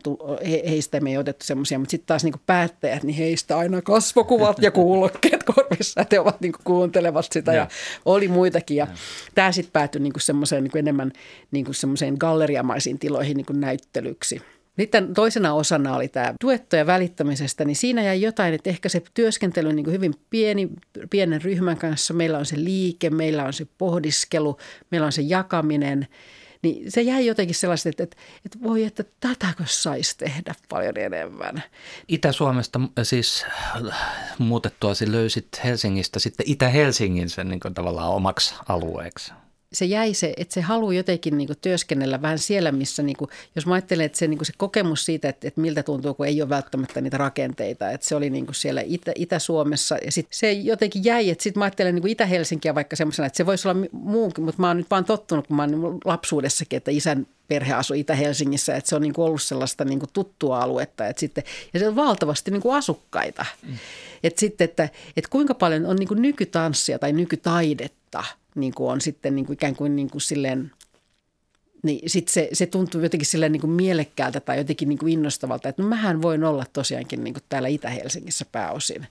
he, heistä me ei otettu semmoisia, mutta sitten taas niin kuin päättäjät, niin heistä aina kasvokuvat ja kuulokkeet korvissa, että he ovat niin kuin kuuntelevat sitä ja, ja oli muitakin. Ja, ja. tämä sitten päätyi niin kuin semmoiseen niin kuin enemmän niin kuin semmoiseen galleriamaisiin tiloihin niin kuin näyttelyksi. Sitten toisena osana oli tämä duettoja välittämisestä, niin siinä jäi jotain, että ehkä se työskentely niin kuin hyvin pieni, pienen ryhmän kanssa. Meillä on se liike, meillä on se pohdiskelu, meillä on se jakaminen – niin se jäi jotenkin sellaiset, että, että, että voi, että tätäkö saisi tehdä paljon enemmän. Itä-Suomesta siis muutettua löysit Helsingistä sitten Itä-Helsingin sen niin tavallaan omaksi alueeksi se jäi se, että se haluaa jotenkin niin kuin työskennellä vähän siellä, missä niin kuin, jos mä ajattelen, että se, niin kuin se kokemus siitä, että, että miltä tuntuu, kun ei ole välttämättä niitä rakenteita, että se oli niin kuin siellä Itä, Itä-Suomessa ja sitten se jotenkin jäi, että sitten mä ajattelen niin kuin Itä-Helsinkiä vaikka semmoisena, että se voisi olla muunkin, mutta mä oon nyt vaan tottunut, kun mä oon niin lapsuudessakin, että isän perhe asui Itä-Helsingissä, että se on niin kuin ollut sellaista niin kuin tuttua aluetta. Että sitten, ja se on valtavasti niin kuin asukkaita. Mm. Että sitten, että, että kuinka paljon on niin kuin nykytanssia tai nykytaidetta – niin kuin on sitten niin kuin ikään kuin, niin kuin silleen, niin sit se, se tuntuu jotenkin silleen niin kuin mielekkäältä tai jotenkin niin kuin innostavalta, että no mähän voin olla tosiaankin niin kuin täällä Itä-Helsingissä pääosin.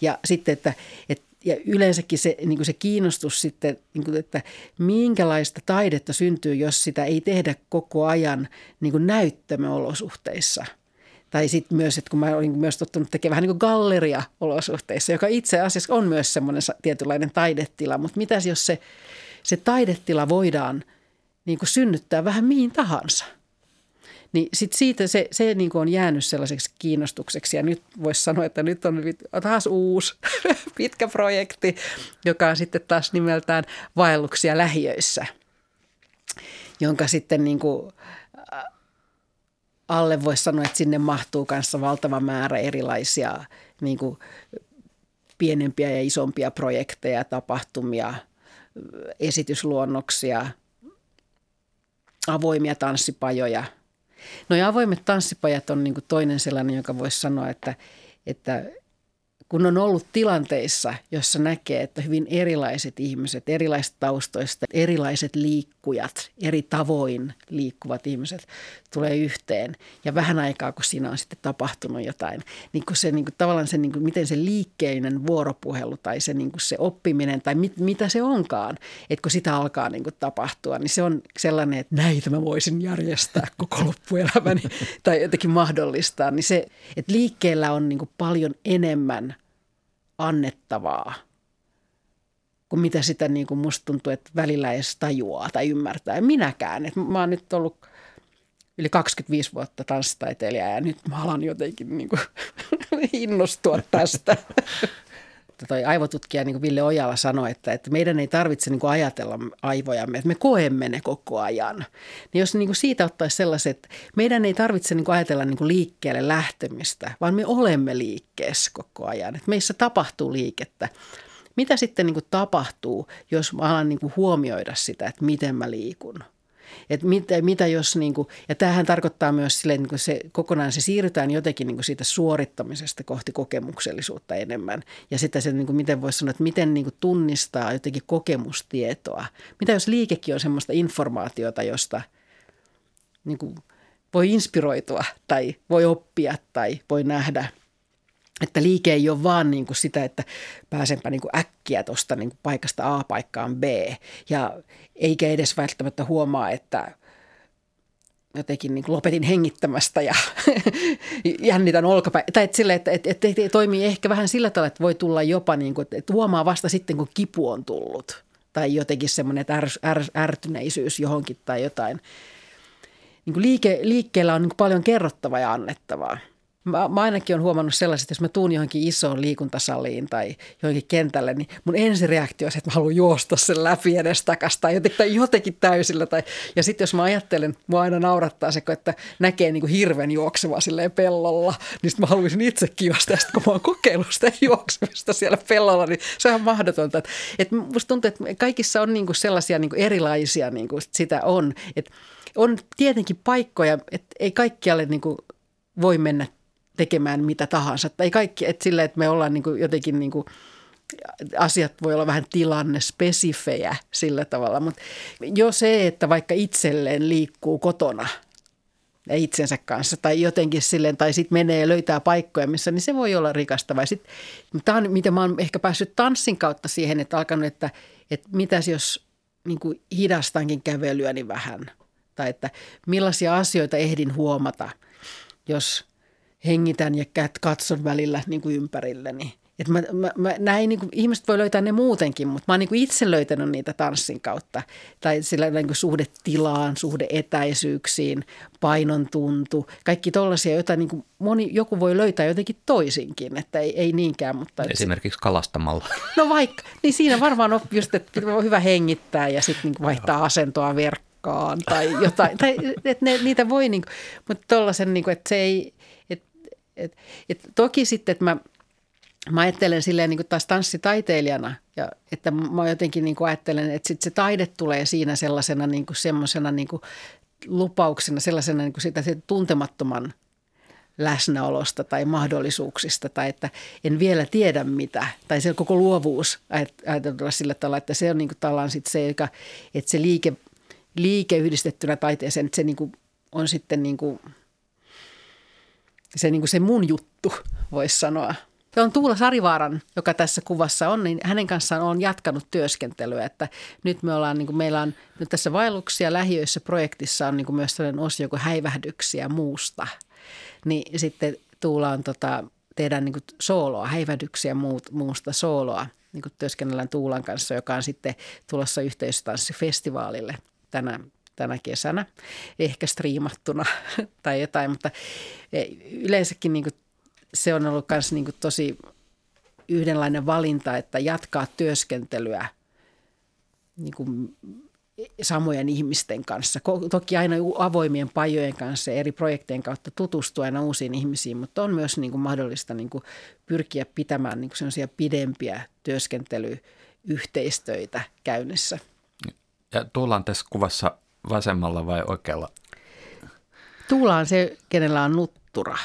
Ja sitten, että, että ja yleensäkin se, niin se kiinnostus sitten, niin kuin, että minkälaista taidetta syntyy, jos sitä ei tehdä koko ajan niin kuin näyttämöolosuhteissa – tai sitten myös, että kun mä olin myös tottunut tekemään vähän niin kuin galleria-olosuhteissa, joka itse asiassa on myös semmoinen tietynlainen taidetila. Mutta mitäs jos se, se taidetila voidaan niin kuin synnyttää vähän mihin tahansa? Niin sit siitä se, se niin kuin on jäänyt sellaiseksi kiinnostukseksi ja nyt voisi sanoa, että nyt on taas uusi pitkä projekti, joka on sitten taas nimeltään Vaelluksia lähiöissä, jonka sitten niin kuin alle voisi sanoa, että sinne mahtuu kanssa valtava määrä erilaisia niin kuin pienempiä ja isompia projekteja, tapahtumia, esitysluonnoksia, avoimia tanssipajoja. No ja avoimet tanssipajat on niin kuin toinen sellainen, joka voisi sanoa, että, että kun on ollut tilanteissa, jossa näkee, että hyvin erilaiset ihmiset, erilaiset taustoista, erilaiset liikkujat, eri tavoin liikkuvat ihmiset tulee yhteen. Ja vähän aikaa, kun siinä on sitten tapahtunut jotain, niin kuin se niin kuin, tavallaan se, niin kuin, miten se liikkeinen vuoropuhelu tai se, niin kuin se oppiminen tai mit, mitä se onkaan, että kun sitä alkaa niin kuin, tapahtua, niin se on sellainen, että näitä mä voisin järjestää koko loppuelämäni tai jotenkin mahdollistaa. Niin se, että liikkeellä on niin kuin, paljon enemmän annettavaa kuin mitä sitä niin kuin musta tuntuu, että välillä edes tajuaa tai ymmärtää. Ja minäkään. Että mä oon nyt ollut yli 25 vuotta tanssitaiteilija ja nyt mä alan jotenkin niin kuin innostua tästä. Toi aivotutkija niin kuin Ville Ojala sanoi, että, että meidän ei tarvitse niin kuin ajatella aivojamme, että me koemme ne koko ajan. Niin jos niin kuin siitä ottaisi sellaiset, että meidän ei tarvitse niin kuin ajatella niin kuin liikkeelle lähtemistä, vaan me olemme liikkeessä koko ajan. Että meissä tapahtuu liikettä. Mitä sitten niin kuin tapahtuu, jos mä alan niin kuin huomioida sitä, että miten mä liikun – että mitä, mitä jos, niin kuin, ja tämähän tarkoittaa myös sille, niin se kokonaan se siirrytään jotenkin niin kuin siitä suorittamisesta kohti kokemuksellisuutta enemmän. Ja sitten se, niin kuin, miten voisi sanoa, että miten niin kuin tunnistaa jotenkin kokemustietoa. Mitä jos liikekin on semmoista informaatiota, josta niin kuin, voi inspiroitua tai voi oppia tai voi nähdä – että liike ei ole vaan niin kuin sitä, että pääsenpä niin kuin äkkiä tuosta niin paikasta A paikkaan B. Ja eikä edes välttämättä huomaa, että jotenkin niin kuin lopetin hengittämästä ja jännitän olkapäin. Tai että, sille, että, että, että, että toimii ehkä vähän sillä tavalla, että voi tulla jopa, niin kuin, että huomaa vasta sitten, kun kipu on tullut. Tai jotenkin semmoinen är, är, ärtyneisyys johonkin tai jotain. Niin kuin liike, liikkeellä on niin kuin paljon kerrottavaa ja annettavaa. Mä, mä ainakin olen huomannut sellaiset, että jos mä tuun johonkin isoon liikuntasaliin tai johonkin kentälle, niin mun ensireaktio on se, että mä haluan juosta sen läpi edes takaisin tai jotenkin, tai jotenkin täysillä. Tai, ja sitten jos mä ajattelen, mua aina naurattaa se, että näkee niin kuin hirven juokseva silleen pellolla, niin sitten mä haluaisin itsekin juosta. Ja kun mä oon kokeillut sitä juoksemista siellä pellolla, niin se on ihan mahdotonta. Että, että musta tuntuu, että kaikissa on niin kuin sellaisia niin kuin erilaisia, niin kuin sitä on. Että on tietenkin paikkoja, että ei kaikkialle niin kuin voi mennä tekemään mitä tahansa. Tai kaikki, että sillä, että me ollaan niin kuin jotenkin niin kuin, asiat voi olla vähän tilanne spesifejä sillä tavalla, mutta jo se, että vaikka itselleen liikkuu kotona ja itsensä kanssa tai jotenkin silleen, tai sitten menee ja löytää paikkoja, missä, niin se voi olla rikastava. Tämä on, miten mä oon ehkä päässyt tanssin kautta siihen, että alkanut, että, että mitäs jos niin kuin hidastankin kävelyäni vähän, tai että millaisia asioita ehdin huomata, jos – hengitän ja katson välillä niin kuin ympärilleni. Et mä, mä, mä näin, niin kuin, ihmiset voi löytää ne muutenkin, mutta mä oon niin kuin itse löytänyt niitä tanssin kautta. Tai sillä niin kuin suhde tilaan, suhde etäisyyksiin, painon tuntu, kaikki tollaisia, joita niin kuin moni, joku voi löytää jotenkin toisinkin, että ei, ei niinkään. Mutta Esimerkiksi kalastamalla. No vaikka, niin siinä varmaan on just, että on hyvä hengittää ja sitten niin vaihtaa asentoa verkkaan tai jotain. tai, että ne, niitä voi, niin kuin, mutta tollaisen, niin kuin, että se ei, et, et toki sitten, että mä, mä ajattelen silleen niin kuin taas tanssitaiteilijana, ja että mä jotenkin niin kuin ajattelen, että sit se taide tulee siinä sellaisena niin kuin semmoisena niin kuin lupauksena, sellaisena niin kuin sitä tuntemattoman läsnäolosta tai mahdollisuuksista tai että en vielä tiedä mitä. Tai se koko luovuus ajatella sillä tavalla, että se on niin kuin tavallaan sit se, joka, että se liike, liike yhdistettynä taiteeseen, että se niin kuin on sitten niin kuin – se, niin kuin se mun juttu, voisi sanoa. Se on Tuula Sarivaaran, joka tässä kuvassa on, niin hänen kanssaan on jatkanut työskentelyä, että nyt me ollaan, niin kuin meillä on nyt tässä vaelluksia lähiöissä projektissa on niin kuin myös sellainen osio kuin häivähdyksiä muusta. Niin sitten Tuula on tota, tehdään niin kuin sooloa, häivähdyksiä muusta sooloa. Niin kuin työskennellään Tuulan kanssa, joka on sitten tulossa yhteistanssifestivaalille tänä tänä kesänä, ehkä striimattuna tai jotain, mutta e, yleensäkin niin kuin se on ollut myös niin tosi yhdenlainen valinta, että jatkaa työskentelyä niin kuin samojen ihmisten kanssa. Toki aina avoimien pajojen kanssa eri projektejen kautta tutustua aina uusiin ihmisiin, mutta on myös niin kuin mahdollista niin kuin pyrkiä pitämään niin kuin pidempiä työskentelyyhteistöitä käynnissä. Ja tullaan tässä kuvassa vasemmalla vai oikealla? Tuula on se, kenellä on nuttura.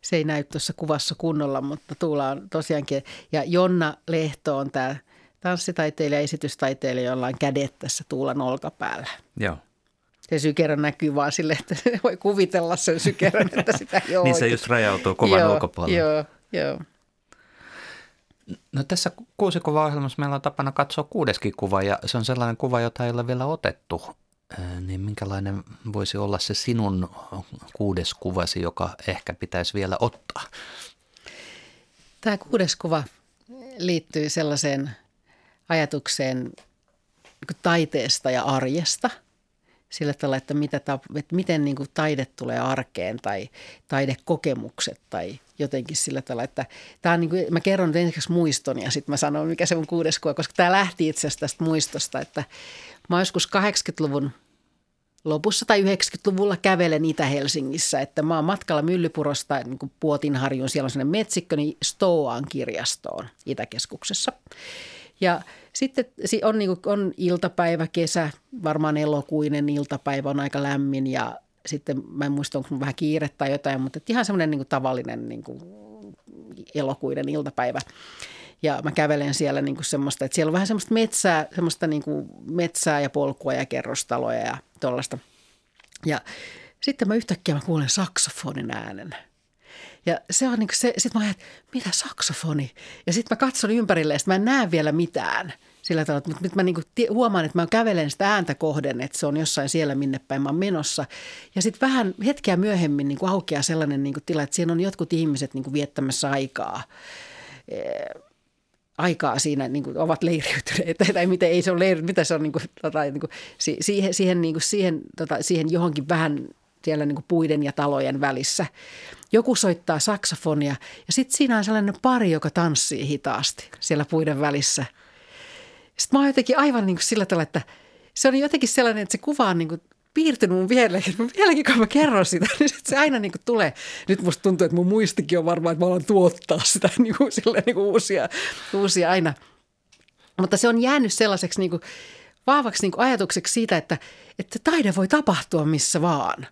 se ei näy tuossa kuvassa kunnolla, mutta Tuula on tosiaankin, ja Jonna Lehto on tämä tanssitaiteilija, esitystaiteilija, jolla on kädet tässä Tuulan olkapäällä. Joo. Se sykerä näkyy vaan sille, että voi kuvitella sen sykerän, että sitä ei Niin se just rajautuu kuvan joo, ulkopuolelle. Joo, joo. No tässä kuusikuva-ohjelmassa meillä on tapana katsoa kuudeskin kuva ja se on sellainen kuva, jota ei ole vielä otettu. Niin minkälainen voisi olla se sinun kuudes kuvasi, joka ehkä pitäisi vielä ottaa? Tämä kuudes kuva liittyy sellaiseen ajatukseen niin taiteesta ja arjesta. Sillä tavalla, että, mitä, että miten niin kuin taide tulee arkeen tai taidekokemukset tai jotenkin sillä tavalla, että tämä on niin kuin, mä kerron nyt ensiksi muiston ja sitten mä sanon, mikä se on kuudes kuva, koska tämä lähti itse asiassa tästä muistosta, että mä joskus 80-luvun lopussa tai 90-luvulla kävelen Itä-Helsingissä, että mä oon matkalla Myllypurosta niin kuin Puotinharjun, siellä on sellainen metsikkö, niin Stoaan kirjastoon Itäkeskuksessa. Ja sitten si- on, niin kuin, on iltapäivä, kesä, varmaan elokuinen iltapäivä, on aika lämmin ja sitten mä en muista, onko vähän kiire tai jotain, mutta ihan semmoinen niin tavallinen niin kuin elokuinen iltapäivä. Ja mä kävelen siellä niin kuin semmoista, että siellä on vähän semmoista metsää, semmoista niin kuin metsää ja polkua ja kerrostaloja ja tuollaista. Ja sitten mä yhtäkkiä mä kuulen saksofonin äänen. Ja se on niin kuin se, sitten mä ajattelin, mitä saksofoni? Ja sitten mä katson ympärille ja mä en näe vielä mitään. Sillä tavalla, mutta nyt mä niin huomaan, että mä kävelen sitä ääntä kohden, että se on jossain siellä, minne päin mä oon menossa. Ja sitten vähän hetkeä myöhemmin niin kuin aukeaa sellainen niin kuin tila, että siinä on jotkut ihmiset niin kuin viettämässä aikaa aikaa siinä niin kuin ovat leiriytyneet, tai miten ei se ole leiri, mitä se on niin kuin, tota, niin kuin, si, siihen, siihen, niin kuin, siihen, tota, siihen johonkin vähän siellä niin kuin puiden ja talojen välissä. Joku soittaa saksofonia ja sitten siinä on sellainen pari, joka tanssii hitaasti siellä puiden välissä. Sitten mä oon jotenkin aivan niin kuin sillä tavalla, että se on jotenkin sellainen, että se kuva on niin kuin piirtynyt mun vieläkin, vieläkin kun mä kerron sitä, niin sit se aina niin kuin tulee. Nyt musta tuntuu, että mun muistikin on varmaan, että mä alan tuottaa sitä niin kuin, silleen, niin kuin uusia, uusia aina. Mutta se on jäänyt sellaiseksi niin kuin, vahvaksi niin kuin ajatukseksi siitä, että, että taide voi tapahtua missä vaan.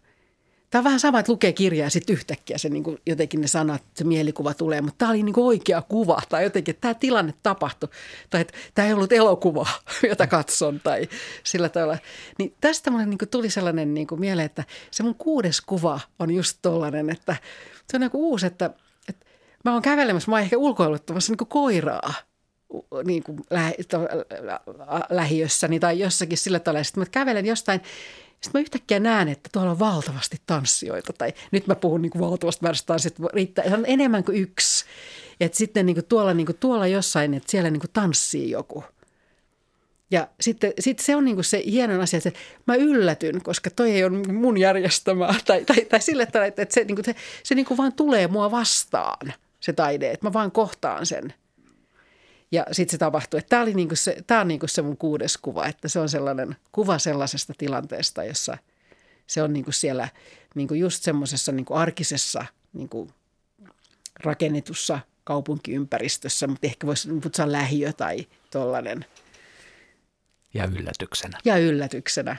Tämä on vähän sama, että lukee kirjaa ja sitten yhtäkkiä se niin kuin, jotenkin ne sanat, se mielikuva tulee, mutta tämä oli niin kuin oikea kuva tai jotenkin, että tämä tilanne tapahtui tai että tämä ei ollut elokuva, jota katson tai sillä tavalla. Niin tästä mulle niin kuin tuli sellainen niin kuin mieleen, että se mun kuudes kuva on just tollainen, että se on niin uusi, että, että mä oon kävelemässä, mä oon ehkä ulkoiluttamassa niin kuin koiraa niin kuin lähiössäni tai jossakin sillä tavalla. Sitten mä kävelen jostain sitten mä yhtäkkiä näen, että tuolla on valtavasti tanssijoita. Tai nyt mä puhun niin kuin valtavasti määrästä tanssioita, riittää on enemmän kuin yksi. Että sitten niin kuin tuolla, niin kuin tuolla jossain, että siellä niin kuin tanssii joku. Ja sitten sit se on niin kuin se hieno asia, että mä yllätyn, koska toi ei ole mun järjestämää. Tai, tai, tai sille tavalla, että se, niin kuin se, se niin kuin vaan tulee mua vastaan, se taide. Että mä vaan kohtaan sen. Ja sitten se tapahtui. Tämä, oli niinku se, tämä on niinku se mun kuudes kuva, että se on sellainen kuva sellaisesta tilanteesta, jossa se on niinku siellä niinku just semmoisessa niinku arkisessa niinku rakennetussa kaupunkiympäristössä, mutta ehkä voisi puhua lähiö tai tollainen. Ja yllätyksenä. Ja yllätyksenä.